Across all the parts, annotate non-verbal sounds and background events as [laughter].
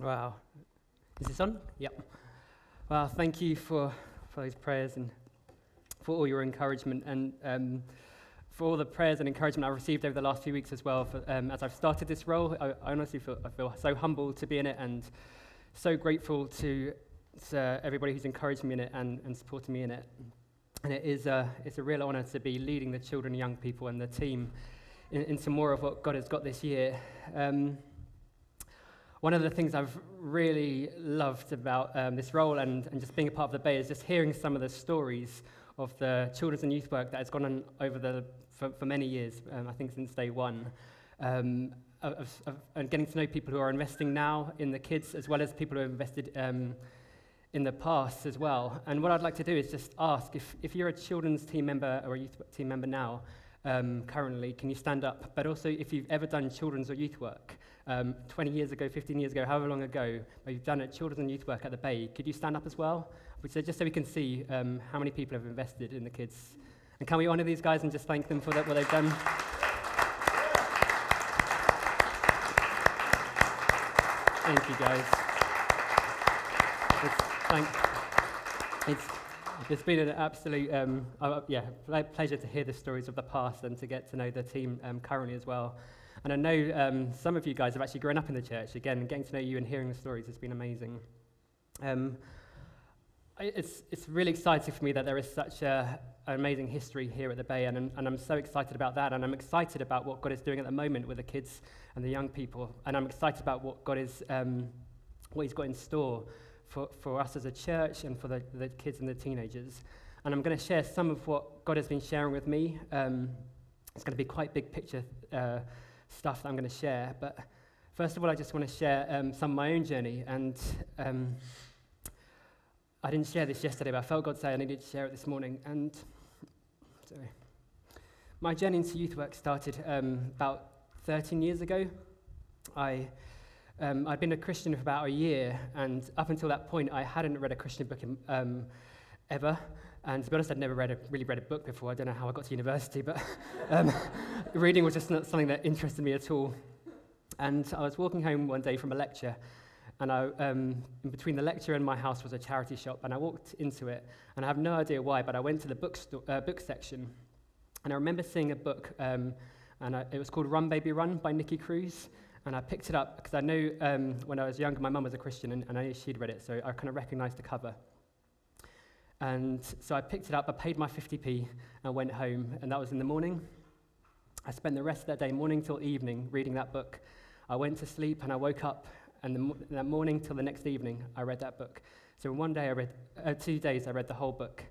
Wow. Is this on? Yep. Well, thank you for, for those prayers and for all your encouragement and um, for all the prayers and encouragement I've received over the last few weeks as well. For, um, as I've started this role, I, I honestly feel, I feel so humbled to be in it and so grateful to, to everybody who's encouraged me in it and, and supporting me in it. And it is a, it's a real honor to be leading the children young people and the team in, into more of what God has got this year. Um, one of the things I've really loved about um, this role and, and just being a part of the Bay is just hearing some of the stories of the children's and youth work that has gone on over the, for, for many years, um, I think since day one. Um, of, of, and getting to know people who are investing now in the kids as well as people who have invested um, in the past as well. And what I'd like to do is just ask if, if you're a children's team member or a youth team member now, um, currently, can you stand up? But also, if you've ever done children's or youth work, um, 20 years ago, 15 years ago, however long ago, you've done it, children's and youth work at the Bay, could you stand up as well? Just so we can see um, how many people have invested in the kids. And can we honour these guys and just thank them for that, what they've done? Thank you, guys. It's, thank, it's, it's been an absolute um, uh, yeah, pleasure to hear the stories of the past and to get to know the team um, currently as well. And I know um, some of you guys have actually grown up in the church. Again, getting to know you and hearing the stories has been amazing. Um, it's, it's really exciting for me that there is such a, an amazing history here at the Bay, and, and I'm so excited about that. And I'm excited about what God is doing at the moment with the kids and the young people. And I'm excited about what God is, um, what He's got in store for, for us as a church and for the, the kids and the teenagers. And I'm going to share some of what God has been sharing with me. Um, it's going to be quite big picture uh, stuff that I'm going to share. But first of all, I just want to share um, some of my own journey. And um, I didn't share this yesterday, but I felt God say I needed to share it this morning. And sorry. My journey into youth work started um, about 13 years ago. I um, I'd been a Christian for about a year, and up until that point, I hadn't read a Christian book in, um, ever. And to be honest, I'd never read a, really read a book before. I don't know how I got to university, but [laughs] um, [laughs] reading was just not something that interested me at all. And I was walking home one day from a lecture, and I, um, in between the lecture and my house was a charity shop, and I walked into it, and I have no idea why, but I went to the book, sto- uh, book section, and I remember seeing a book, um, and I, it was called Run Baby Run by Nicky Cruz, and I picked it up because I knew um, when I was younger, my mum was a Christian, and, and I knew she'd read it, so I kind of recognized the cover. And so I picked it up, I paid my 50p, and went home, and that was in the morning. I spent the rest of that day, morning till evening, reading that book. I went to sleep, and I woke up, and the, that morning till the next evening, I read that book. So in one day, I read, uh, two days, I read the whole book,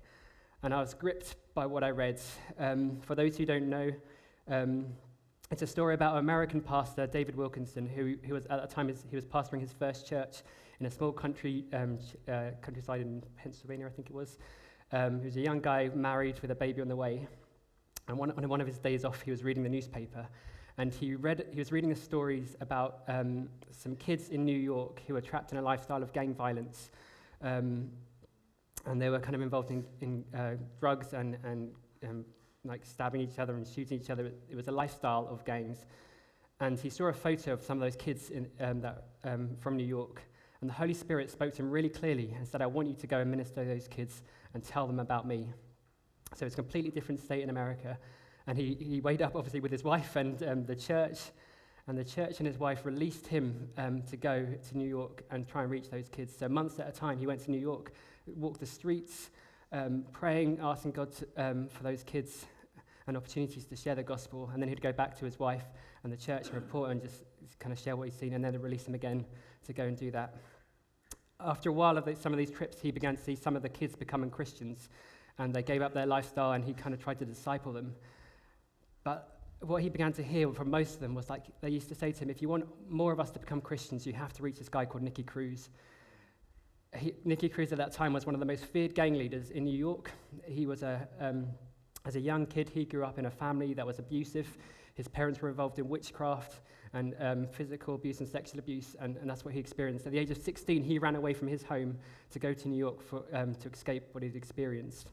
and I was gripped by what I read. Um, for those who don't know, um, it's a story about an American pastor, David Wilkerson, who, who was at the time he was pastoring his first church in a small country um, uh, countryside in Pennsylvania, I think it was. Um, he was a young guy married with a baby on the way. And one, on one of his days off, he was reading the newspaper. And he, read, he was reading the stories about um, some kids in New York who were trapped in a lifestyle of gang violence. Um, and they were kind of involved in, in uh, drugs and, and um, like stabbing each other and shooting each other. It was a lifestyle of gangs. And he saw a photo of some of those kids in, um, that, um, from New York. And the Holy Spirit spoke to him really clearly and said, I want you to go and minister to those kids and tell them about me. So it's a completely different state in America. And he, he weighed up, obviously, with his wife and um, the church. And the church and his wife released him um, to go to New York and try and reach those kids. So, months at a time, he went to New York, walked the streets, um, praying, asking God to, um, for those kids and opportunities to share the gospel. And then he'd go back to his wife and the church and report and just kind of share what he'd seen and then release him again to go and do that. After a while of the, some of these trips, he began to see some of the kids becoming Christians and they gave up their lifestyle and he kind of tried to disciple them. But what he began to hear from most of them was like they used to say to him, if you want more of us to become Christians, you have to reach this guy called Nicky Cruz. He, Nicky Cruz at that time was one of the most feared gang leaders in New York. He was a, um, as a young kid, he grew up in a family that was abusive. His parents were involved in witchcraft and um, physical abuse and sexual abuse, and, and, that's what he experienced. At the age of 16, he ran away from his home to go to New York for, um, to escape what he'd experienced.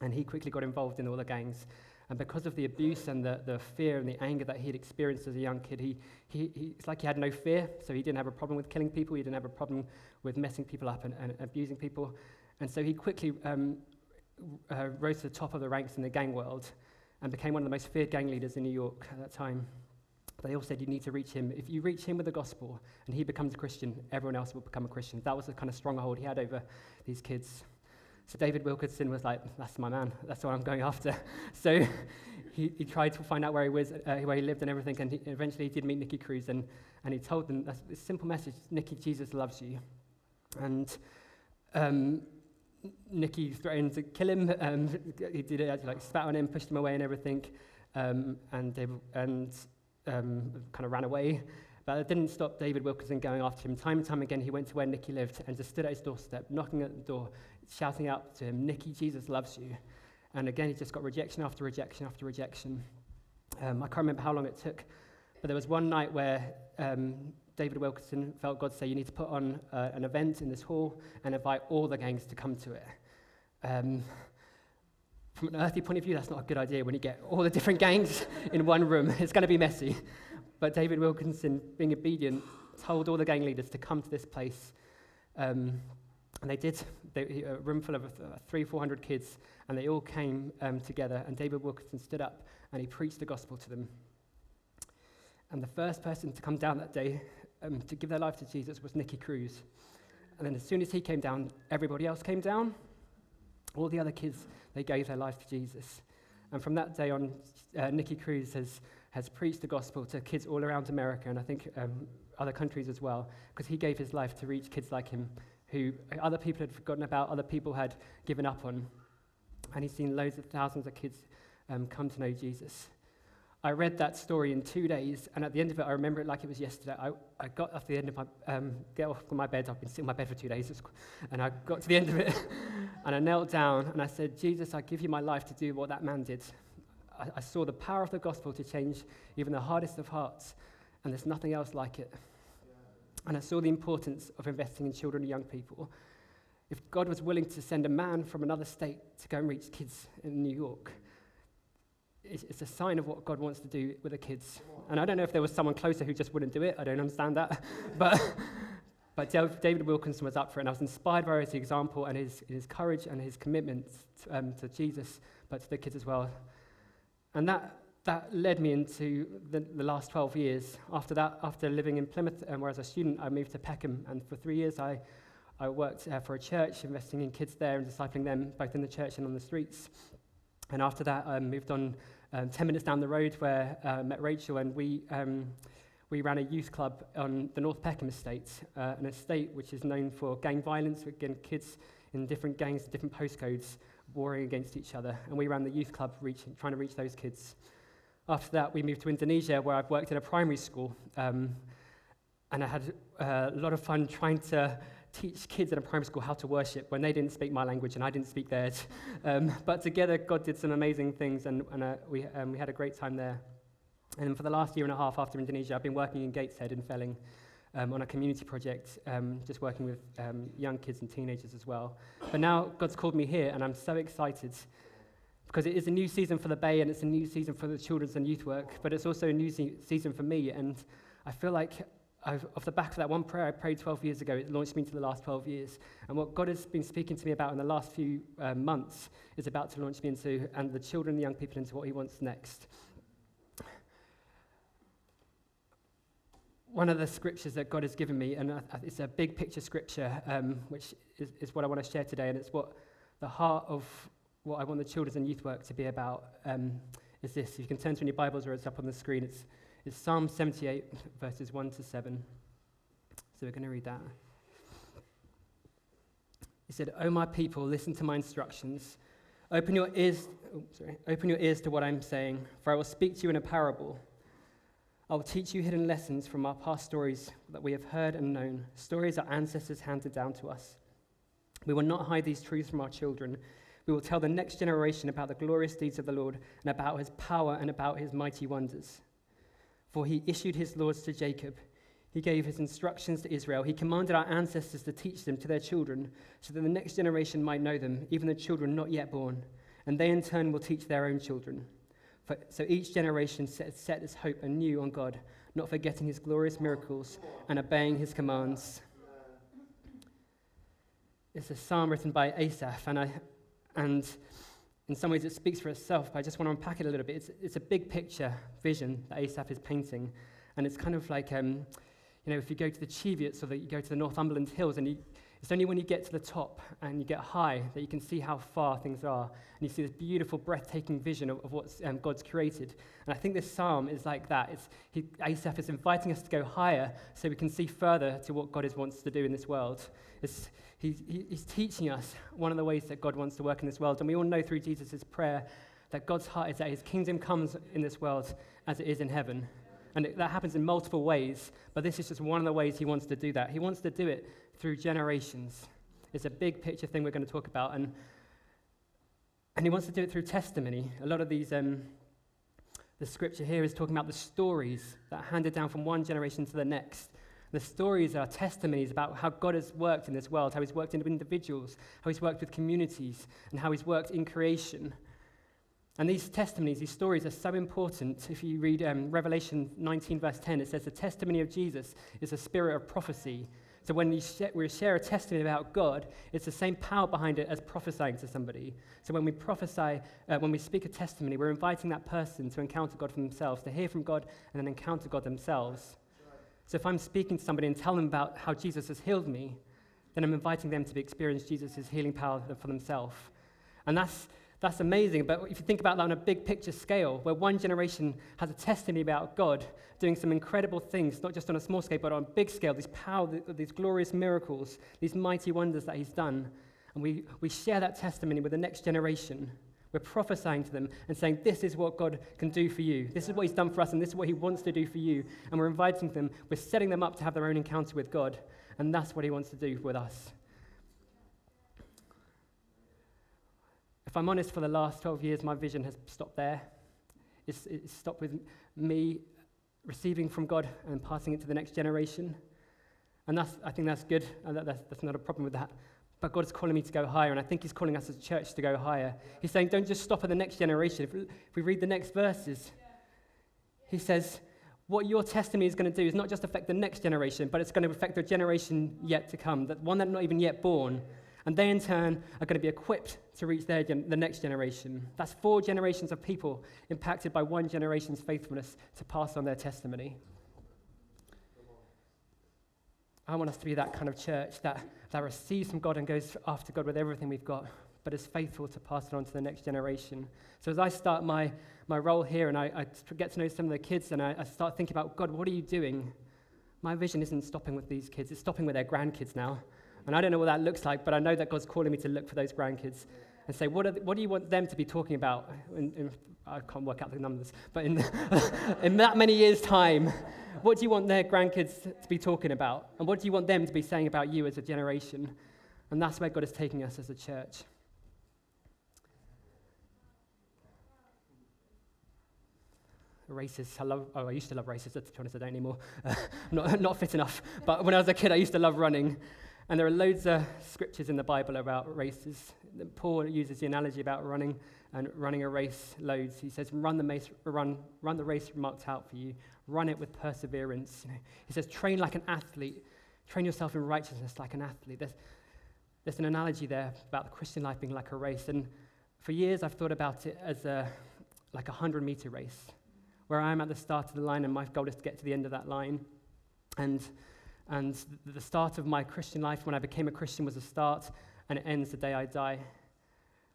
And he quickly got involved in all the gangs And because of the abuse and the, the fear and the anger that he had experienced as a young kid, he, he, he, it's like he had no fear. So he didn't have a problem with killing people. He didn't have a problem with messing people up and, and abusing people. And so he quickly um, uh, rose to the top of the ranks in the gang world and became one of the most feared gang leaders in New York at that time. They all said you need to reach him. If you reach him with the gospel and he becomes a Christian, everyone else will become a Christian. That was the kind of stronghold he had over these kids. So David Wilkerson was like, that's my man. That's what I'm going after. [laughs] so he, he tried to find out where he was, uh, where he lived and everything. And he, eventually he did meet Nicky Cruz and, and he told them that's this simple message, Nicky, Jesus loves you. And um, Nicky threatened to kill him. [laughs] Um, he did it, like spat on him, pushed him away and everything. Um, and David, and um, kind of ran away. But it didn't stop David Wilkerson going after him. Time and time again, he went to where Nicky lived and just stood at his doorstep, knocking at the door, shouting out to him, Nicky, Jesus loves you. And again, he just got rejection after rejection after rejection. Um, I can't remember how long it took, but there was one night where um, David Wilkerson felt God say, You need to put on uh, an event in this hall and invite all the gangs to come to it. Um, from an earthly point of view, that's not a good idea when you get all the different gangs in one room. [laughs] It's going to be messy. But David Wilkerson, being obedient, told all the gang leaders to come to this place. Um, and they did. They, a room full of uh, three, four hundred kids, and they all came um, together. And David Wilkerson stood up and he preached the gospel to them. And the first person to come down that day um, to give their life to Jesus was Nicky Cruz. And then as soon as he came down, everybody else came down. All the other kids, they gave their life to Jesus. And from that day on, uh, Nicky Cruz has has preached the gospel to kids all around America and I think um, other countries as well, because he gave his life to reach kids like him who other people had forgotten about, other people had given up on. And he's seen loads of thousands of kids um, come to know Jesus. I read that story in two days, and at the end of it, I remember it like it was yesterday. I, I got off the end of my, um, get off my bed. I've been sitting in my bed for two days, and I got to the end of it, [laughs] and I knelt down, and I said, Jesus, I give you my life to do what that man did. I, I saw the power of the gospel to change even the hardest of hearts, and there's nothing else like it. And I saw the importance of investing in children and young people. If God was willing to send a man from another state to go and reach kids in New York, it's, a sign of what God wants to do with the kids. And I don't know if there was someone closer who just wouldn't do it. I don't understand that. [laughs] but, but David Wilkerson was up for it, and I was inspired by his example and his, his courage and his commitment to, um, to Jesus, but to the kids as well. And that, that led me into the, the last 12 years. After that, after living in Plymouth, um, where as a student, I moved to Peckham. And for three years, I, I worked uh, for a church, investing in kids there and discipling them both in the church and on the streets. And after that, I moved on um, 10 minutes down the road where I uh, met Rachel, and we, um, we ran a youth club on the North Peckham estate, uh, an estate which is known for gang violence, again, kids in different gangs, different postcodes warring against each other. And we ran the youth club trying to reach those kids. After that, we moved to Indonesia, where I've worked in a primary school. Um, and I had uh, a lot of fun trying to teach kids in a primary school how to worship when they didn't speak my language and I didn't speak theirs. [laughs] Um, but together, God did some amazing things, and, and uh, we, um, we had a great time there. And for the last year and a half after Indonesia, I've been working in Gateshead in Felling um, on a community project, um, just working with um, young kids and teenagers as well. But now God's called me here, and I'm so excited because it is a new season for the Bay and it's a new season for the children's and youth work, but it's also a new se- season for me. And I feel like off the back of that one prayer I prayed 12 years ago, it launched me into the last 12 years. And what God has been speaking to me about in the last few uh, months is about to launch me into, and the children and the young people into what He wants next. one of the scriptures that God has given me, and it's a big picture scripture, um, which is, is, what I want to share today, and it's what the heart of what I want the children's and youth work to be about um, is this. If you can turn to your Bibles or it's up on the screen, it's, it's Psalm 78, verses 1 to 7. So we're going to read that. He said, O my people, listen to my instructions. Open your ears, oh, sorry, open your ears to what I'm saying, for I will speak to you in a parable. I will teach you hidden lessons from our past stories that we have heard and known, stories our ancestors handed down to us. We will not hide these truths from our children. We will tell the next generation about the glorious deeds of the Lord and about his power and about his mighty wonders. For he issued his laws to Jacob. He gave his instructions to Israel. He commanded our ancestors to teach them to their children, so that the next generation might know them, even the children not yet born, and they in turn will teach their own children For, so each generation set, set its hope anew on God, not forgetting his glorious miracles and obeying his commands. It's a psalm written by Asaph, and, I, and in some ways it speaks for itself, but I just want to unpack it a little bit. It's, it's a big picture vision that Asaph is painting, and it's kind of like, um, you know, if you go to the Cheviots or that you go to the Northumberland Hills and you, it's only when you get to the top and you get high that you can see how far things are. And you see this beautiful, breathtaking vision of, of what um, God's created. And I think this psalm is like that. It's, he, Asaph is inviting us to go higher so we can see further to what God is, wants to do in this world. It's, he, he's teaching us one of the ways that God wants to work in this world. And we all know through Jesus' prayer that God's heart is that his kingdom comes in this world as it is in heaven. And it, that happens in multiple ways, but this is just one of the ways he wants to do that. He wants to do it through generations. It's a big picture thing we're going to talk about. And, and he wants to do it through testimony. A lot of these, um, the scripture here is talking about the stories that are handed down from one generation to the next. The stories are testimonies about how God has worked in this world, how he's worked in individuals, how he's worked with communities, and how he's worked in creation. And these testimonies, these stories are so important. If you read um, Revelation 19, verse 10, it says, The testimony of Jesus is a spirit of prophecy so when we share, we share a testimony about God, it's the same power behind it as prophesying to somebody. So when we prophesy, uh, when we speak a testimony, we're inviting that person to encounter God for themselves, to hear from God and then encounter God themselves. So if I'm speaking to somebody and tell them about how Jesus has healed me, then I'm inviting them to experience Jesus' healing power for themselves. And that's that's amazing. But if you think about that on a big picture scale, where one generation has a testimony about God doing some incredible things, not just on a small scale, but on a big scale, these power, these glorious miracles, these mighty wonders that He's done. And we, we share that testimony with the next generation. We're prophesying to them and saying, This is what God can do for you. This is what He's done for us, and this is what He wants to do for you. And we're inviting them, we're setting them up to have their own encounter with God. And that's what He wants to do with us. If I'm honest, for the last 12 years, my vision has stopped there. It's, it's stopped with me receiving from God and passing it to the next generation. And that's, I think that's good. That, that's, that's not a problem with that. But God is calling me to go higher, and I think He's calling us as a church to go higher. He's saying, don't just stop at the next generation. If, if we read the next verses, He says, what your testimony is going to do is not just affect the next generation, but it's going to affect the generation yet to come, that one that's not even yet born. And they, in turn, are going to be equipped to reach their gen- the next generation. That's four generations of people impacted by one generation's faithfulness to pass on their testimony. I want us to be that kind of church that, that receives from God and goes after God with everything we've got, but is faithful to pass it on to the next generation. So as I start my, my role here and I, I get to know some of the kids and I, I start thinking about, God, what are you doing? My vision isn't stopping with these kids, it's stopping with their grandkids now. And I don't know what that looks like, but I know that God's calling me to look for those grandkids and say, what, the, what do you want them to be talking about? In, in, I can't work out the numbers, but in, [laughs] in that many years' time, what do you want their grandkids to be talking about? And what do you want them to be saying about you as a generation? And that's where God is taking us as a church. races. I love. Oh, I used to love races. To be honest, I don't anymore. Uh, [laughs] not not fit enough. But when I was a kid, I used to love running, and there are loads of scriptures in the Bible about races. Paul uses the analogy about running and running a race loads. He says, run the, race, run, run the race marked out for you. Run it with perseverance. You know, he says, train like an athlete. Train yourself in righteousness like an athlete. There's, there's an analogy there about the Christian life being like a race. And for years, I've thought about it as a, like a 100 meter race, where I'm at the start of the line and my goal is to get to the end of that line. And and the start of my Christian life when I became a Christian was a start, and it ends the day I die.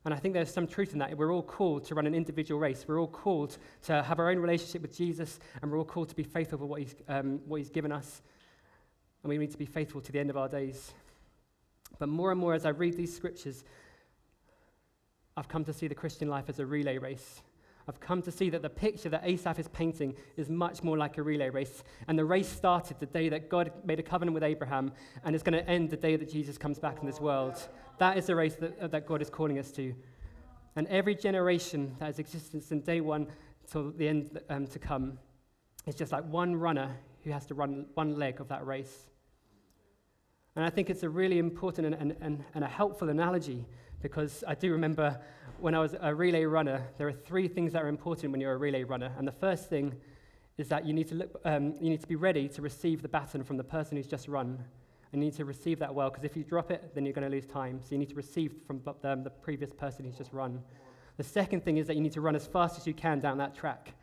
And I think there's some truth in that. We're all called to run an individual race. We're all called to have our own relationship with Jesus, and we're all called to be faithful for what he's, um, what he's given us. And we need to be faithful to the end of our days. But more and more, as I read these scriptures, I've come to see the Christian life as a relay race. I've come to see that the picture that Asaph is painting is much more like a relay race. And the race started the day that God made a covenant with Abraham and is going to end the day that Jesus comes back in this world. That is the race that, uh, that God is calling us to. And every generation that has existed from day one till the end um, to come is just like one runner who has to run one leg of that race. And I think it's a really important and, and, and a helpful analogy because I do remember when I was a relay runner, there are three things that are important when you're a relay runner. And the first thing is that you need to, look, um, you need to be ready to receive the baton from the person who's just run. And you need to receive that well, because if you drop it, then you're going to lose time. So you need to receive from um, the previous person who's just run. The second thing is that you need to run as fast as you can down that track.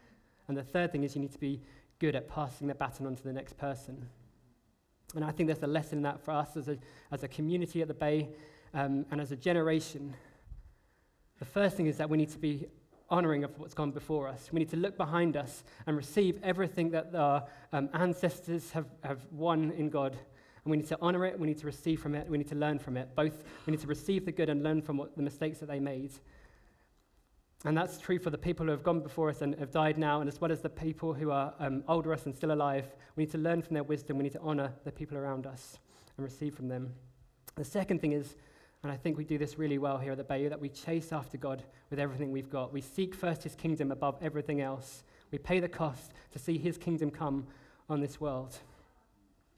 And the third thing is you need to be good at passing the baton on to the next person. And I think there's a lesson in that for us as a, as a community at the Bay um, and as a generation. The first thing is that we need to be honoring of what's gone before us. We need to look behind us and receive everything that our um, ancestors have, have won in God. And we need to honor it, we need to receive from it, we need to learn from it. Both, we need to receive the good and learn from what, the mistakes that they made. And that's true for the people who have gone before us and have died now, and as well as the people who are um, older us and still alive. We need to learn from their wisdom. We need to honor the people around us and receive from them. The second thing is, and I think we do this really well here at the Bayou, that we chase after God with everything we've got. We seek first his kingdom above everything else. We pay the cost to see his kingdom come on this world.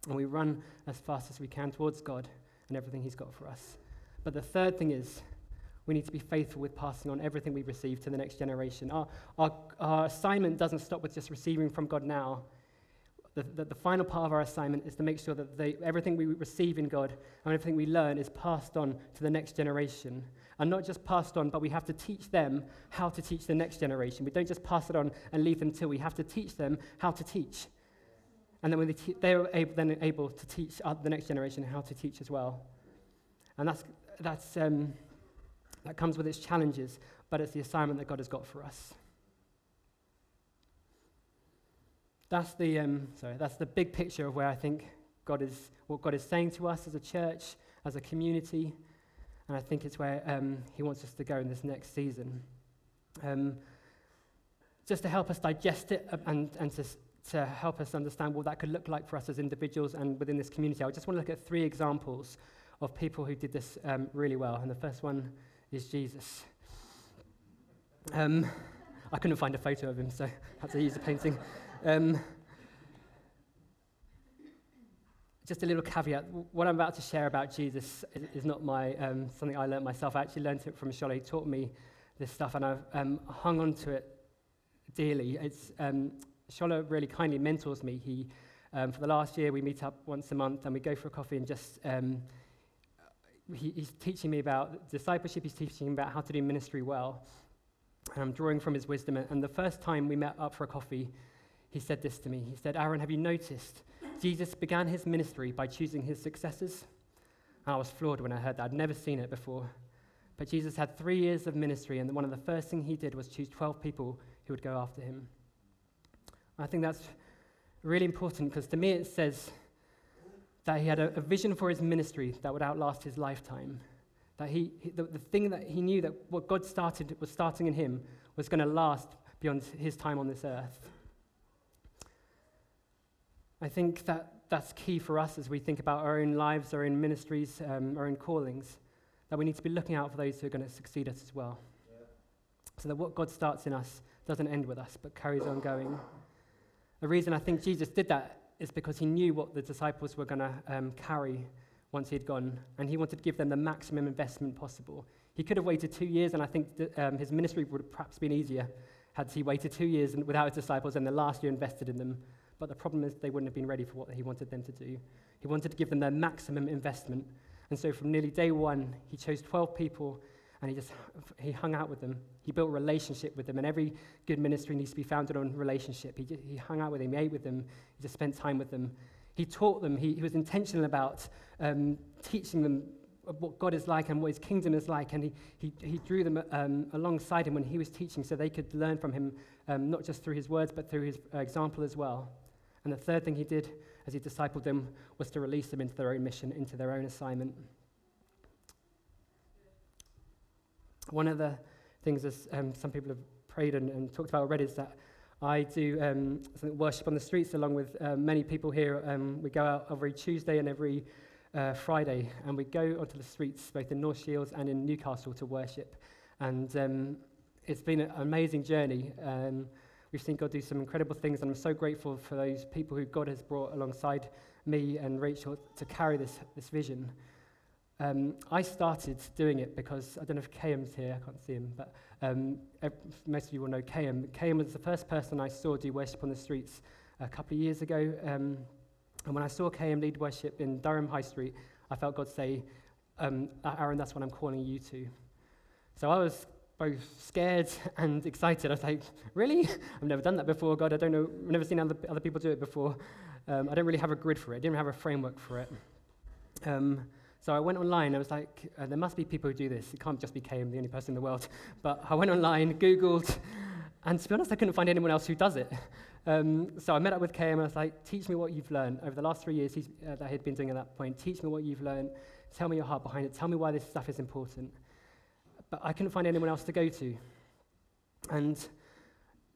And we run as fast as we can towards God and everything he's got for us. But the third thing is, we need to be faithful with passing on everything we receive to the next generation. Our, our, our assignment doesn't stop with just receiving from God now. The, the, the final part of our assignment is to make sure that they, everything we receive in God and everything we learn is passed on to the next generation. And not just passed on, but we have to teach them how to teach the next generation. We don't just pass it on and leave them to. We have to teach them how to teach. And then when they te- they're able, then able to teach the next generation how to teach as well. And that's, that's um, that comes with its challenges, but it's the assignment that God has got for us. That's the, um, sorry, that's the big picture of where I think God is, what God is saying to us as a church, as a community, and I think it's where um, He wants us to go in this next season. Um, just to help us digest it and, and to, to help us understand what that could look like for us as individuals and within this community, I just want to look at three examples of people who did this um, really well. And the first one is Jesus. Um, I couldn't find a photo of him, so I had to use a painting. Um, just a little caveat. What I'm about to share about Jesus is not my, um, something I learned myself. I actually learned it from Shola. He taught me this stuff, and I've um, hung on to it dearly. It's, um, Shola really kindly mentors me. He, um, for the last year, we meet up once a month, and we go for a coffee and just um, he, he's teaching me about discipleship, he's teaching me about how to do ministry well. And I'm drawing from his wisdom. And the first time we met up for a coffee, he said this to me. He said, Aaron, have you noticed? Jesus began his ministry by choosing his successors. And I was floored when I heard that. I'd never seen it before. But Jesus had three years of ministry, and one of the first things he did was choose 12 people who would go after him. I think that's really important because to me it says that he had a, a, vision for his ministry that would outlast his lifetime. That he, he the, the thing that he knew that what God started was starting in him was going to last beyond his time on this earth. I think that that's key for us as we think about our own lives, our own ministries, um, our own callings, that we need to be looking out for those who are going to succeed us as well. Yeah. So that what God starts in us doesn't end with us, but carries on going. The reason I think Jesus did that is because he knew what the disciples were going to um, carry once he had gone, and he wanted to give them the maximum investment possible. He could have waited two years, and I think that, um, his ministry would have perhaps been easier had he waited two years without his disciples and the last year invested in them. But the problem is they wouldn't have been ready for what he wanted them to do. He wanted to give them their maximum investment. And so from nearly day one, he chose 12 people and he just he hung out with them. He built relationship with them, and every good ministry needs to be founded on relationship. He, he hung out with them, he ate with them, he just spent time with them. He taught them. He, he was intentional about um, teaching them what God is like and what His kingdom is like, and he, he, he drew them um, alongside him when he was teaching, so they could learn from him um, not just through his words but through his uh, example as well. And the third thing he did as he discipled them was to release them into their own mission, into their own assignment. One of the things, as um, some people have prayed and, and, talked about already, is that I do um, worship on the streets along with uh, many people here. Um, we go out every Tuesday and every uh, Friday, and we go onto the streets both in North Shields and in Newcastle to worship. And um, it's been an amazing journey. We've seen God do some incredible things, and I'm so grateful for those people who God has brought alongside me and Rachel to carry this, this vision. um, I started doing it because I don't know if Kayam's here, I can't see him, but um, most of you will know Kayam. Kayam was the first person I saw do worship on the streets a couple of years ago. Um, and when I saw Kayam lead worship in Durham High Street, I felt God say, um, Aaron, that's what I'm calling you to. So I was both scared [laughs] and excited. I was like, really? I've never done that before, God. I don't know. I've never seen other, other people do it before. Um, I don't really have a grid for it. I didn't have a framework for it. Um, so I went online. I was like, uh, there must be people who do this. It can't just be Kayam, the only person in the world. [laughs] But I went online, Googled, and to be honest, I couldn't find anyone else who does it. Um, so I met up with Kayam and I was like, teach me what you've learned over the last three years uh, that he'd been doing at that point. Teach me what you've learned. Tell me your heart behind it. Tell me why this stuff is important. But I couldn't find anyone else to go to. And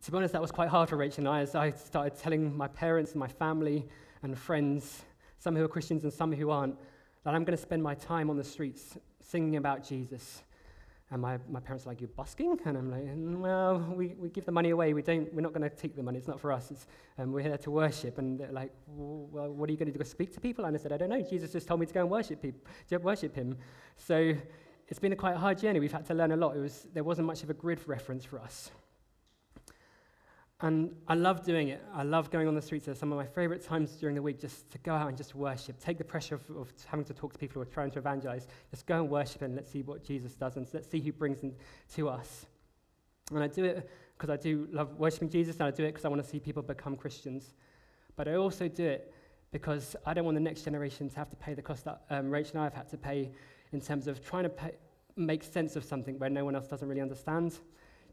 to be honest, that was quite hard for Rachel and I as I started telling my parents and my family and friends, some who are Christians and some who aren't, that I'm going to spend my time on the streets singing about Jesus. And my, my parents are like, You're busking? And I'm like, Well, we, we give the money away. We don't, we're not going to take the money. It's not for us. It's, um, we're here to worship. And they're like, Well, what are you going to do? Go speak to people? And I said, I don't know. Jesus just told me to go and worship, people, worship him. So it's been a quite hard journey. We've had to learn a lot. It was, there wasn't much of a grid reference for us. And I love doing it. I love going on the streets. They're some of my favorite times during the week just to go out and just worship. Take the pressure of, of having to talk to people who are trying to evangelize. Just go and worship and let's see what Jesus does and let's see who brings them to us. And I do it because I do love worshiping Jesus and I do it because I want to see people become Christians. But I also do it because I don't want the next generation to have to pay the cost that um, Rachel and I have had to pay in terms of trying to make sense of something where no one else doesn't really understand.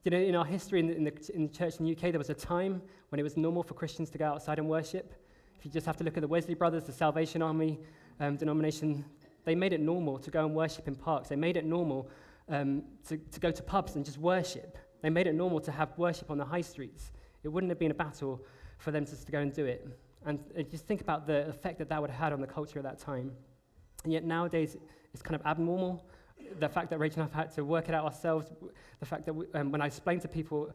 You know, in our history in the, in, the, in the church in the UK, there was a time when it was normal for Christians to go outside and worship. If you just have to look at the Wesley Brothers, the Salvation Army um, denomination, they made it normal to go and worship in parks. They made it normal um, to, to go to pubs and just worship. They made it normal to have worship on the high streets. It wouldn't have been a battle for them just to go and do it. And uh, just think about the effect that that would have had on the culture at that time. And yet nowadays, it's kind of abnormal the fact that Rachel and I have had to work it out ourselves, the fact that we, um, when I explain to people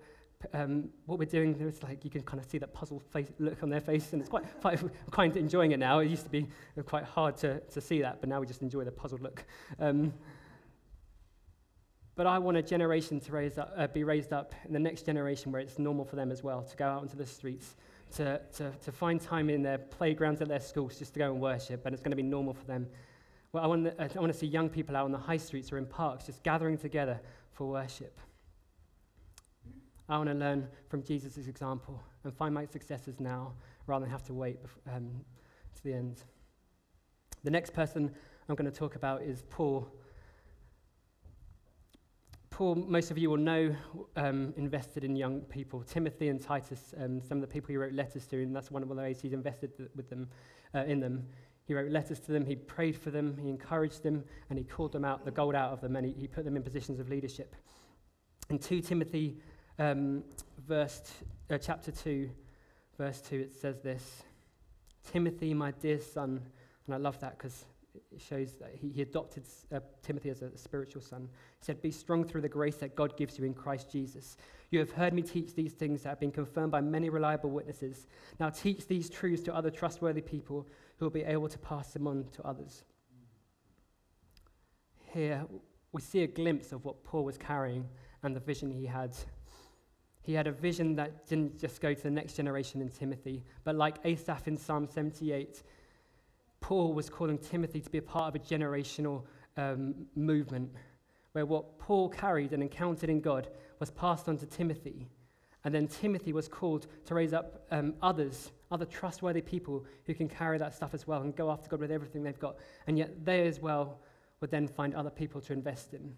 um, what we're doing, it's like you can kind of see that puzzled face, look on their face, and it's [laughs] quite, quite, enjoying it now. It used to be quite hard to, to see that, but now we just enjoy the puzzled look. Um, but I want a generation to raise up, uh, be raised up in the next generation where it's normal for them as well to go out into the streets, to, to, to find time in their playgrounds at their schools just to go and worship, and it's going to be normal for them well, I want, to, I want to see young people out on the high streets or in parks just gathering together for worship. I want to learn from Jesus' example and find my successors now rather than have to wait um, to the end. The next person I'm going to talk about is Paul. Paul, most of you will know, um, invested in young people. Timothy and Titus, um, some of the people he wrote letters to, and that's one of the ways he's invested th- with them, uh, in them. He wrote letters to them, he prayed for them, he encouraged them, and he called them out, the gold out of them, and he, he put them in positions of leadership. In 2 Timothy um, verse t- uh, chapter 2, verse 2, it says this Timothy, my dear son, and I love that because shows that he, he adopted uh, Timothy as a, spiritual son. He said, Be strong through the grace that God gives you in Christ Jesus. You have heard me teach these things that have been confirmed by many reliable witnesses. Now teach these truths to other trustworthy people who will be able to pass them on to others. Here, we see a glimpse of what Paul was carrying and the vision he had. He had a vision that didn't just go to the next generation in Timothy, but like Asaph in Psalm 78, Paul was calling Timothy to be a part of a generational um, movement where what Paul carried and encountered in God was passed on to Timothy. And then Timothy was called to raise up um, others, other trustworthy people who can carry that stuff as well and go after God with everything they've got. And yet they as well would then find other people to invest in.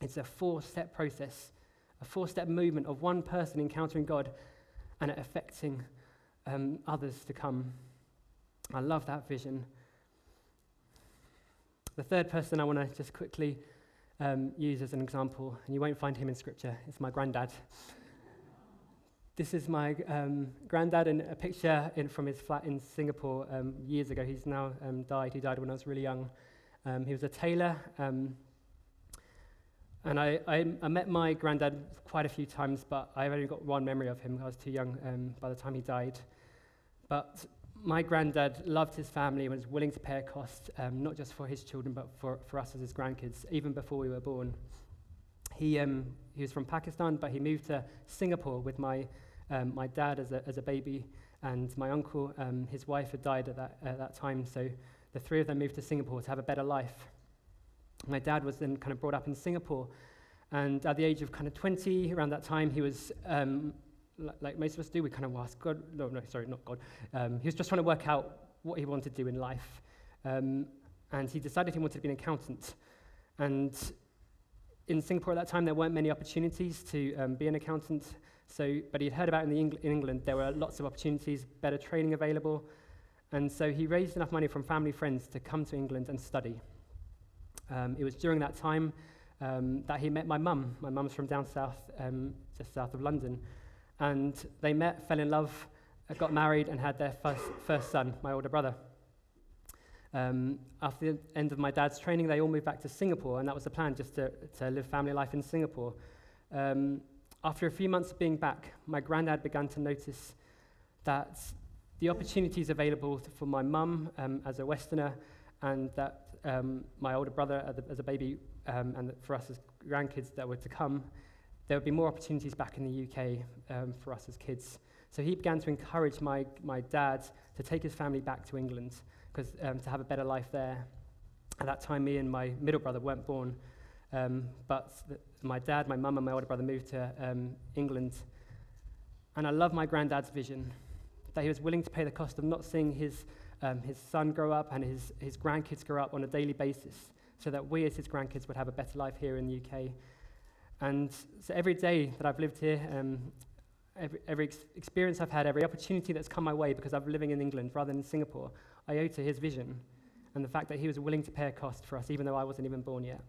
It's a four step process, a four step movement of one person encountering God and it affecting um, others to come. I love that vision. The third person I want to just quickly um, use as an example, and you won't find him in Scripture, it's my granddad. This is my um, granddad in a picture in, from his flat in Singapore um, years ago. He's now um, died. He died when I was really young. Um, he was a tailor. Um, and I, I, I, met my granddad quite a few times, but I've only got one memory of him. I was too young um, by the time he died. But my granddad loved his family and was willing to pay a cost, um, not just for his children, but for, for us as his grandkids, even before we were born. He, um, he was from Pakistan, but he moved to Singapore with my, um, my dad as a, as a baby, and my uncle, um, his wife had died at that, at that time, so the three of them moved to Singapore to have a better life. My dad was then kind of brought up in Singapore, and at the age of kind of 20, around that time, he was um, like most of us do, we kind of ask God, no, no, sorry, not God. Um, he was just trying to work out what he wanted to do in life. Um, and he decided he wanted to be an accountant. And in Singapore at that time, there weren't many opportunities to um, be an accountant. So, but he'd heard about in, the Eng- in England, there were lots of opportunities, better training available. And so he raised enough money from family friends to come to England and study. Um, it was during that time um, that he met my mum. My mum's from down south, um, just south of London. And they met, fell in love, uh, got married, and had their first, first son, my older brother. Um, after the end of my dad's training, they all moved back to Singapore, and that was the plan, just to, to live family life in Singapore. Um, after a few months of being back, my granddad began to notice that the opportunities available for my mum um, as a Westerner, and that um, my older brother as a, as a baby, um, and for us as grandkids that were to come, there would be more opportunities back in the UK um, for us as kids. So he began to encourage my, my dad to take his family back to England because um, to have a better life there. At that time, me and my middle brother weren't born, um, but th- my dad, my mum, and my older brother moved to um, England. And I love my granddad's vision that he was willing to pay the cost of not seeing his, um, his son grow up and his, his grandkids grow up on a daily basis so that we as his grandkids would have a better life here in the UK and so every day that I've lived here, um, every, every ex- experience I've had, every opportunity that's come my way because I'm living in England rather than in Singapore, I owe to his vision and the fact that he was willing to pay a cost for us, even though I wasn't even born yet.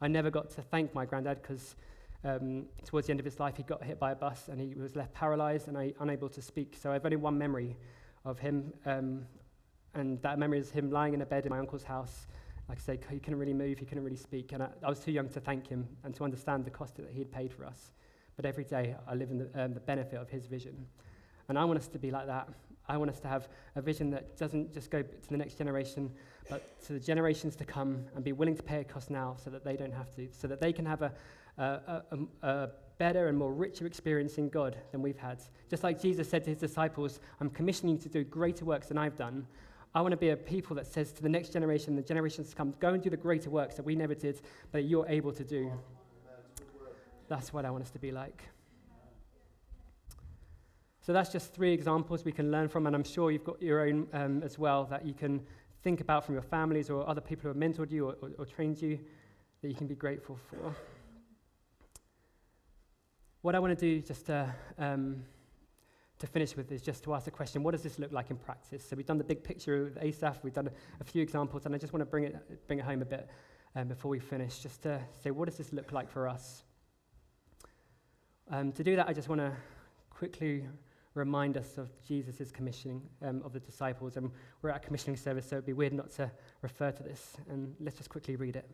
I never got to thank my granddad because um, towards the end of his life, he got hit by a bus and he was left paralyzed and I, unable to speak. So I've only one memory of him, um, and that memory is him lying in a bed in my uncle's house like I say, he couldn't really move, he couldn't really speak, and I, I, was too young to thank him and to understand the cost that he had paid for us. But every day I live in the, um, the benefit of his vision. And I want us to be like that. I want us to have a vision that doesn't just go to the next generation, but to the generations to come and be willing to pay a cost now so that they don't have to, so that they can have a, a, a, a better and more richer experience in God than we've had. Just like Jesus said to his disciples, I'm commissioning you to do greater works than I've done. I want to be a people that says to the next generation, the generations to come, go and do the greater works that we never did, but you're able to do. That's what I want us to be like. So that's just three examples we can learn from, and I'm sure you've got your own um, as well that you can think about from your families or other people who have mentored you or, or, or trained you that you can be grateful for. What I want to do just to. Um, to finish with is just to ask the question what does this look like in practice? So we've done the big picture with Asaph, we've done a, a few examples, and I just want to bring it, bring it home a bit um, before we finish, just to say what does this look like for us? Um, to do that, I just want to quickly remind us of Jesus' commissioning um, of the disciples. And we're at a commissioning service, so it'd be weird not to refer to this. And let's just quickly read it.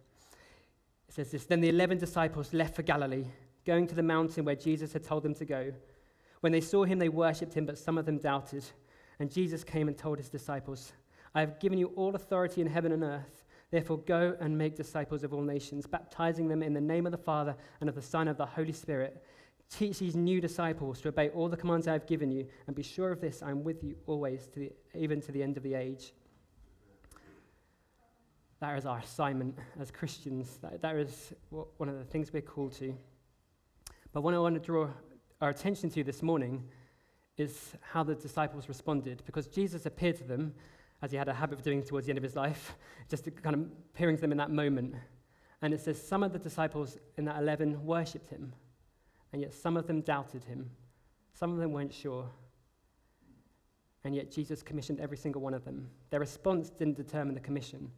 It says this Then the eleven disciples left for Galilee, going to the mountain where Jesus had told them to go. When they saw him, they worshipped him, but some of them doubted. And Jesus came and told his disciples, I have given you all authority in heaven and earth. Therefore, go and make disciples of all nations, baptizing them in the name of the Father and of the Son and of the Holy Spirit. Teach these new disciples to obey all the commands I have given you, and be sure of this I am with you always, to the, even to the end of the age. That is our assignment as Christians. That, that is what, one of the things we're called to. But what I want to draw our attention to this morning is how the disciples responded, because Jesus appeared to them, as he had a habit of doing towards the end of his life, [laughs] just kind of appearing to them in that moment. And it says some of the disciples in that 11 worshipped him, and yet some of them doubted him. Some of them weren't sure. And yet Jesus commissioned every single one of them. Their response didn't determine the commission.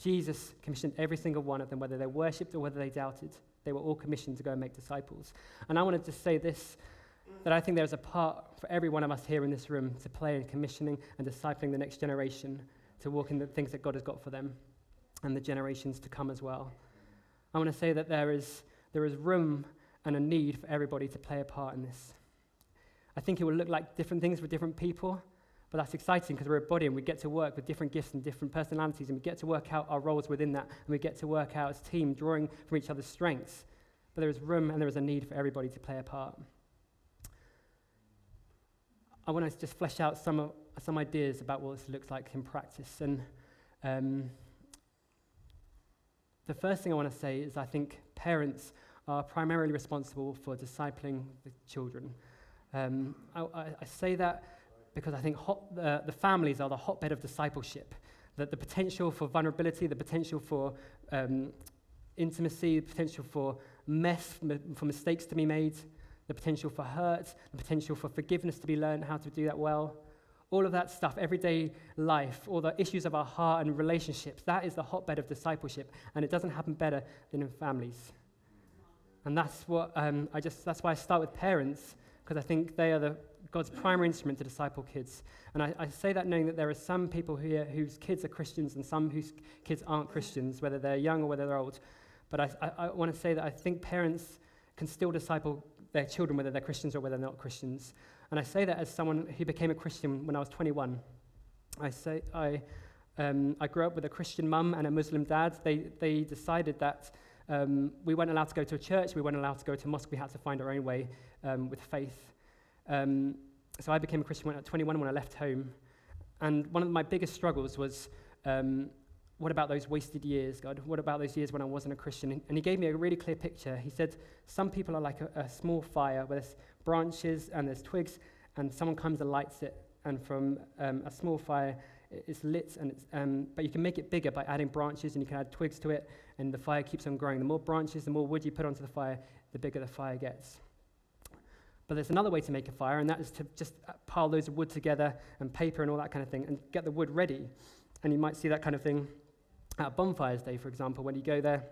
Jesus commissioned every single one of them, whether they worshipped or whether they doubted. They were all commissioned to go and make disciples. And I wanted to say this that I think there's a part for every one of us here in this room to play in commissioning and discipling the next generation to walk in the things that God has got for them and the generations to come as well. I want to say that there is, there is room and a need for everybody to play a part in this. I think it will look like different things for different people, But that's exciting because we're a body and we get to work with different gifts and different personalities and we get to work out our roles within that and we get to work out as a team, drawing from each other's strengths. But there is room and there is a need for everybody to play a part. I want to just flesh out some, of, some ideas about what this looks like in practice. And um, the first thing I want to say is I think parents are primarily responsible for discipling the children. Um, I, I, I, say that because I think hot, uh, the families are the hotbed of discipleship. That the potential for vulnerability, the potential for um, intimacy, the potential for mess, for mistakes to be made, the potential for hurt, the potential for forgiveness to be learned, how to do that well. All of that stuff, everyday life, all the issues of our heart and relationships, that is the hotbed of discipleship, and it doesn't happen better than in families. And that's what um, I just, that's why I start with parents, because I think they are the, God's primary instrument to disciple kids. And I, I, say that knowing that there are some people here whose kids are Christians and some whose kids aren't Christians, whether they're young or whether they're old. But I, I, I want to say that I think parents can still disciple their children, whether they're Christians or whether they're not Christians. And I say that as someone who became a Christian when I was 21. I, say, I, um, I grew up with a Christian mum and a Muslim dad. They, they decided that um, we weren't allowed to go to a church, we weren't allowed to go to a mosque, we had to find our own way um, with faith. Um, so I became a Christian when, at 21 when I left home. And one of my biggest struggles was um, what about those wasted years, God? What about those years when I wasn't a Christian? And he gave me a really clear picture. He said, Some people are like a, a small fire where there's branches and there's twigs, and someone comes and lights it. And from um, a small fire, it's lit, and it's, um, but you can make it bigger by adding branches and you can add twigs to it, and the fire keeps on growing. The more branches, the more wood you put onto the fire, the bigger the fire gets. But there's another way to make a fire, and that is to just pile loads of wood together and paper and all that kind of thing and get the wood ready. And you might see that kind of thing at Bonfires Day, for example, when you go there,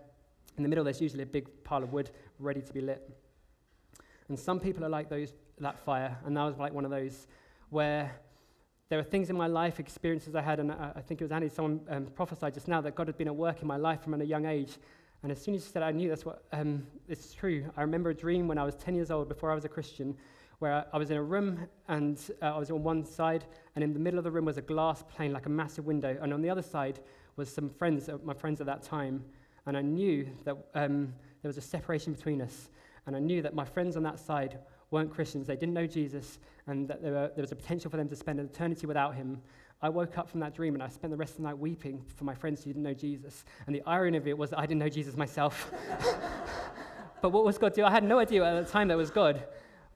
in the middle there's usually a big pile of wood ready to be lit. And some people are like those, that fire, and that was like one of those where there are things in my life, experiences I had, and I, I think it was Annie, someone um, prophesied just now that God had been at work in my life from a young age. And as soon as she said, I knew that's what, um, it's true. I remember a dream when I was 10 years old, before I was a Christian, where I, was in a room and uh, I was on one side, and in the middle of the room was a glass pane, like a massive window, and on the other side was some friends, uh, my friends at that time, and I knew that um, there was a separation between us. And I knew that my friends on that side weren't Christians, they didn't know Jesus, and that there, were, there was a potential for them to spend an eternity without him. I woke up from that dream and I spent the rest of the night weeping for my friends who didn't know Jesus. And the irony of it was that I didn't know Jesus myself. [laughs] but what was God doing? I had no idea at the time that was God.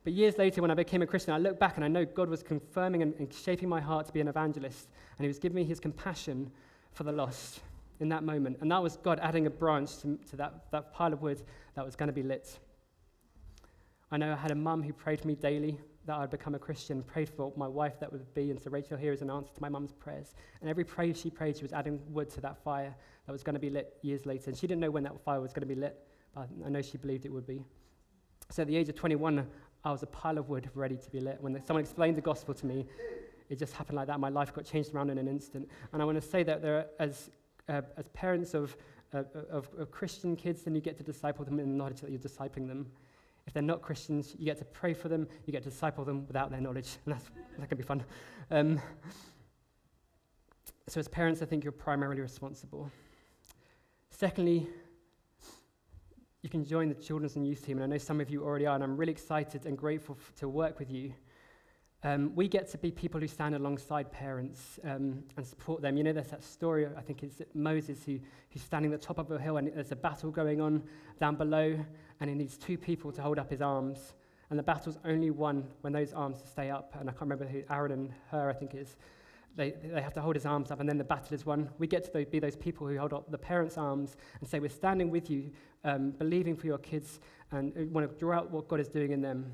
But years later, when I became a Christian, I look back and I know God was confirming and, and shaping my heart to be an evangelist. And He was giving me His compassion for the lost in that moment. And that was God adding a branch to, to that, that pile of wood that was going to be lit. I know I had a mum who prayed for me daily that I'd become a Christian, prayed for my wife that would be. And so Rachel here is an answer to my mum's prayers. And every prayer she prayed, she was adding wood to that fire that was going to be lit years later. And she didn't know when that fire was going to be lit, but I know she believed it would be. So at the age of 21, I was a pile of wood ready to be lit. When someone explained the gospel to me, it just happened like that. My life got changed around in an instant. And I want to say that there, as, uh, as parents of, uh, of, of, Christian kids, then you get to disciple them in the knowledge that you're discipling them. If they're not Christians, you get to pray for them, you get to disciple them without their knowledge. [laughs] And that can be fun. Um, so, as parents, I think you're primarily responsible. Secondly, you can join the children's and youth team, and I know some of you already are, and I'm really excited and grateful f- to work with you. Um, we get to be people who stand alongside parents um, and support them. You know, there's that story, I think it's Moses, who, who's standing at the top of a hill and there's a battle going on down below, and he needs two people to hold up his arms. And the battle's only won when those arms stay up. And I can't remember who, Aaron and Hur, I think is. They, they have to hold his arms up, and then the battle is won. We get to be those people who hold up the parents' arms and say, We're standing with you, um, believing for your kids, and want to draw out what God is doing in them.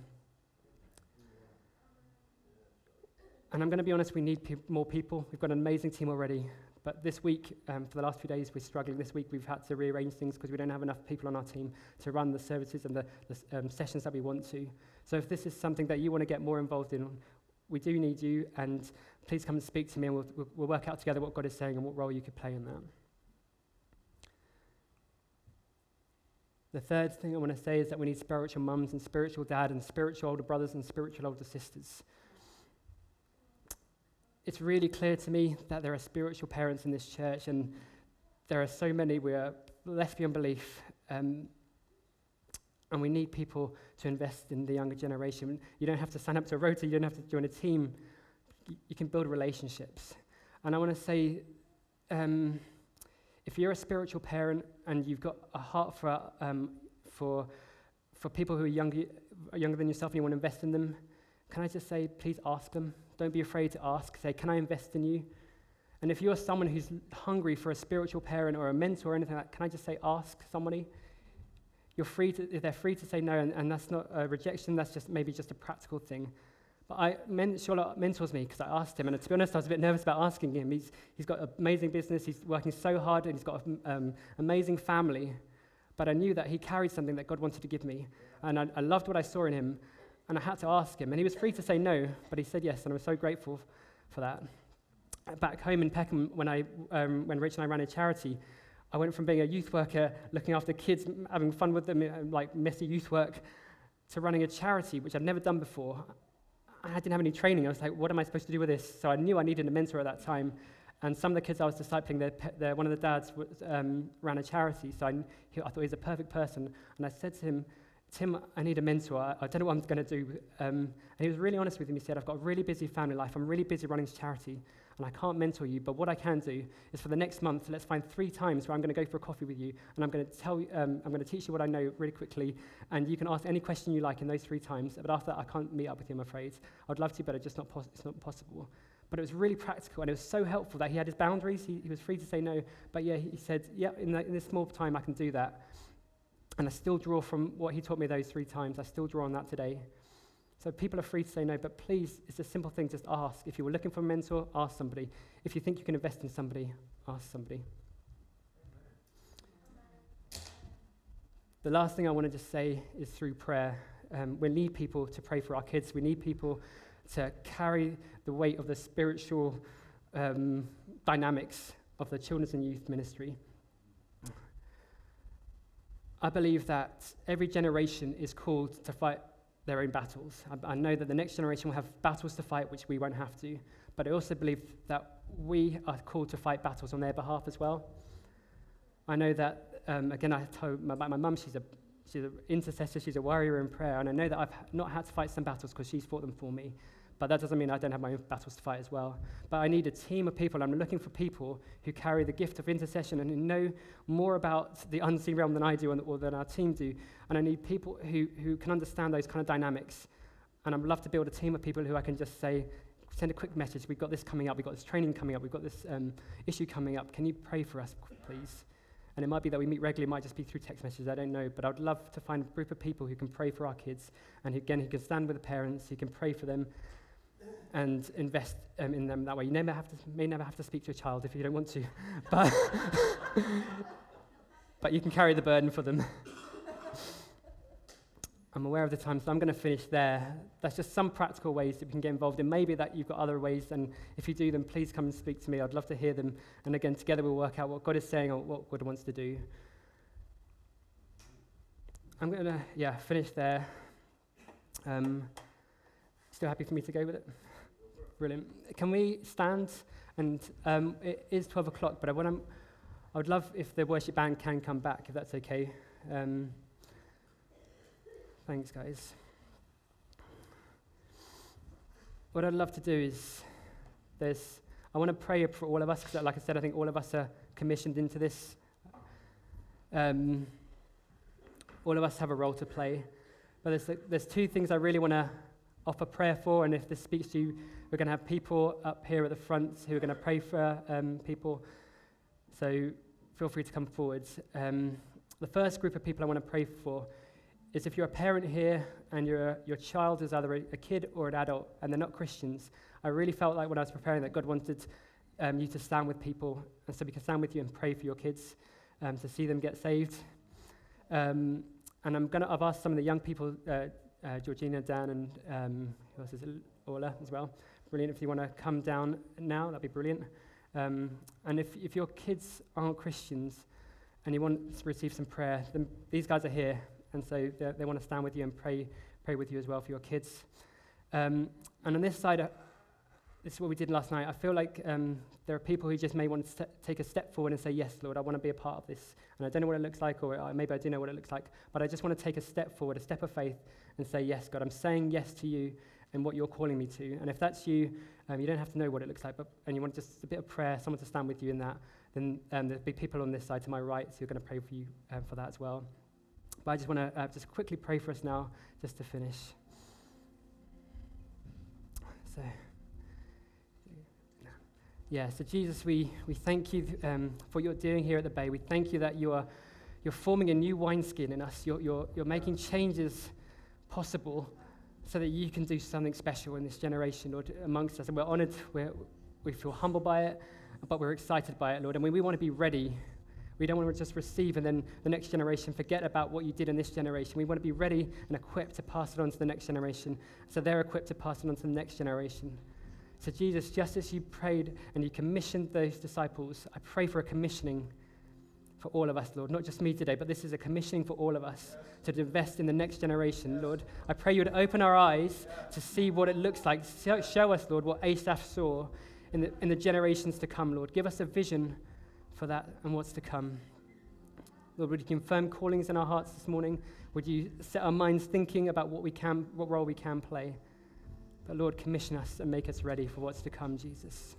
And I'm going to be honest, we need pe- more people. We've got an amazing team already. But this week, um, for the last few days, we're struggling. This week, we've had to rearrange things because we don't have enough people on our team to run the services and the, the um, sessions that we want to. So if this is something that you want to get more involved in, we do need you. And please come and speak to me, and we'll, we'll, work out together what God is saying and what role you could play in that. The third thing I want to say is that we need spiritual mums and spiritual dad and spiritual older brothers and spiritual older sisters it's really clear to me that there are spiritual parents in this church, and there are so many we are left beyond belief. Um, and we need people to invest in the younger generation. You don't have to sign up to a rota, you don't have to join a team. You can build relationships. And I want to say um, if you're a spiritual parent and you've got a heart for, um, for, for people who are younger, younger than yourself and you want to invest in them, can I just say, please ask them? Don't be afraid to ask. Say, can I invest in you? And if you're someone who's hungry for a spiritual parent or a mentor or anything like that, can I just say, ask somebody? You're free to, they're free to say no, and, and that's not a rejection, that's just maybe just a practical thing. But I, men, Charlotte mentors me because I asked him, and to be honest, I was a bit nervous about asking him. He's, he's got an amazing business, he's working so hard, and he's got an um, amazing family. But I knew that he carried something that God wanted to give me. And I, I loved what I saw in him, and I had to ask him. And he was free to say no, but he said yes, and I was so grateful for that. Back home in Peckham, when, I, um, when Rich and I ran a charity, I went from being a youth worker, looking after kids, having fun with them, uh, like messy youth work, to running a charity, which I'd never done before. I didn't have any training. I was like, what am I supposed to do with this? So I knew I needed a mentor at that time. And some of the kids I was discipling, their, their, one of the dads was, um, ran a charity. So I, I thought he was a perfect person. And I said to him, Tim, I need a mentor. I, don't know what I'm going to do. Um, and he was really honest with me. He said, I've got a really busy family life. I'm really busy running this charity and I can't mentor you, but what I can do is for the next month, let's find three times where I'm going to go for a coffee with you, and I'm going to tell you, um, I'm going to teach you what I know really quickly, and you can ask any question you like in those three times. But after that, I can't meet up with you, I'm afraid. I'd love to, but it's just not, pos- it's not possible. But it was really practical, and it was so helpful that he had his boundaries. He, he was free to say no, but yeah, he said, yeah, in, the, in this small time, I can do that. And I still draw from what he taught me those three times. I still draw on that today. So people are free to say no, but please, it's a simple thing, just ask. If you were looking for a mentor, ask somebody. If you think you can invest in somebody, ask somebody. The last thing I want to just say is through prayer. Um, we need people to pray for our kids. We need people to carry the weight of the spiritual um, dynamics of the children's and youth ministry. I believe that every generation is called to fight their own battles. I, I know that the next generation will have battles to fight, which we won't have to. But I also believe that we are called to fight battles on their behalf as well. I know that, um, again, I told my, my mum, she's a she's an intercessor, she's a warrior in prayer, and I know that I've not had to fight some battles because she's fought them for me. But that doesn't mean I don't have my own battles to fight as well. But I need a team of people. I'm looking for people who carry the gift of intercession and who know more about the unseen realm than I do or than our team do. And I need people who, who can understand those kind of dynamics. And I'd love to build a team of people who I can just say, send a quick message. We've got this coming up. We've got this training coming up. We've got this um, issue coming up. Can you pray for us, please? And it might be that we meet regularly, it might just be through text messages, I don't know. But I'd love to find a group of people who can pray for our kids and who, again, who can stand with the parents, who can pray for them and invest um, in them that way. You never have to, may never have to speak to a child if you don't want to, [laughs] but, but you can carry the burden for them. I'm aware of the time, so I'm going to finish there. That's just some practical ways that we can get involved in. Maybe that you've got other ways, and if you do them, please come and speak to me. I'd love to hear them. And again, together we'll work out what God is saying or what God wants to do. I'm going to, yeah, finish there. Um, still happy for me to go with it? Brilliant. Can we stand? And um, it is 12 o'clock, but I, want I would love if the worship band can come back, if that's okay. Um, thanks, guys. What I'd love to do is, there's, I want to pray for all of us, because like I said, I think all of us are commissioned into this. Um, all of us have a role to play. But there's, there's two things I really want to offer prayer for, and if this speaks to you, we're going to have people up here at the front who are going to pray for um, people. So feel free to come forward. Um, the first group of people I want to pray for is if you're a parent here and your, your child is either a, a kid or an adult and they're not Christians, I really felt like when I was preparing that God wanted um, you to stand with people. And so we can stand with you and pray for your kids um, to see them get saved. Um, and I'm going to, I've asked some of the young people, uh, uh, Georgina, Dan, and um, who else is it? Ola as well. Brilliant. If you want to come down now, that'd be brilliant. Um, and if, if your kids aren't Christians and you want to receive some prayer, then these guys are here. And so they want to stand with you and pray, pray with you as well for your kids. Um, and on this side, uh, this is what we did last night. I feel like um, there are people who just may want to st- take a step forward and say, Yes, Lord, I want to be a part of this. And I don't know what it looks like, or uh, maybe I do know what it looks like, but I just want to take a step forward, a step of faith, and say, Yes, God, I'm saying yes to you and what you're calling me to. And if that's you, um, you don't have to know what it looks like, but, and you want just a bit of prayer, someone to stand with you in that, then um, there'll be people on this side to my right who are going to pray for you um, for that as well. But I just want to uh, just quickly pray for us now, just to finish. So. Yeah, so Jesus, we, we thank you um, for what you're doing here at the Bay. We thank you that you are you're forming a new wineskin in us. You're, you're, you're making changes possible so that you can do something special in this generation, Lord, amongst us. And we're honored, we're, we feel humbled by it, but we're excited by it, Lord. And we, we want to be ready. We don't want to just receive and then the next generation forget about what you did in this generation. We want to be ready and equipped to pass it on to the next generation so they're equipped to pass it on to the next generation. So, Jesus, just as you prayed and you commissioned those disciples, I pray for a commissioning for all of us, Lord. Not just me today, but this is a commissioning for all of us to invest in the next generation, Lord. I pray you would open our eyes to see what it looks like. Show us, Lord, what Asaph saw in the, in the generations to come, Lord. Give us a vision for that and what's to come. Lord, would you confirm callings in our hearts this morning? Would you set our minds thinking about what we can, what role we can play? But Lord, commission us and make us ready for what's to come, Jesus.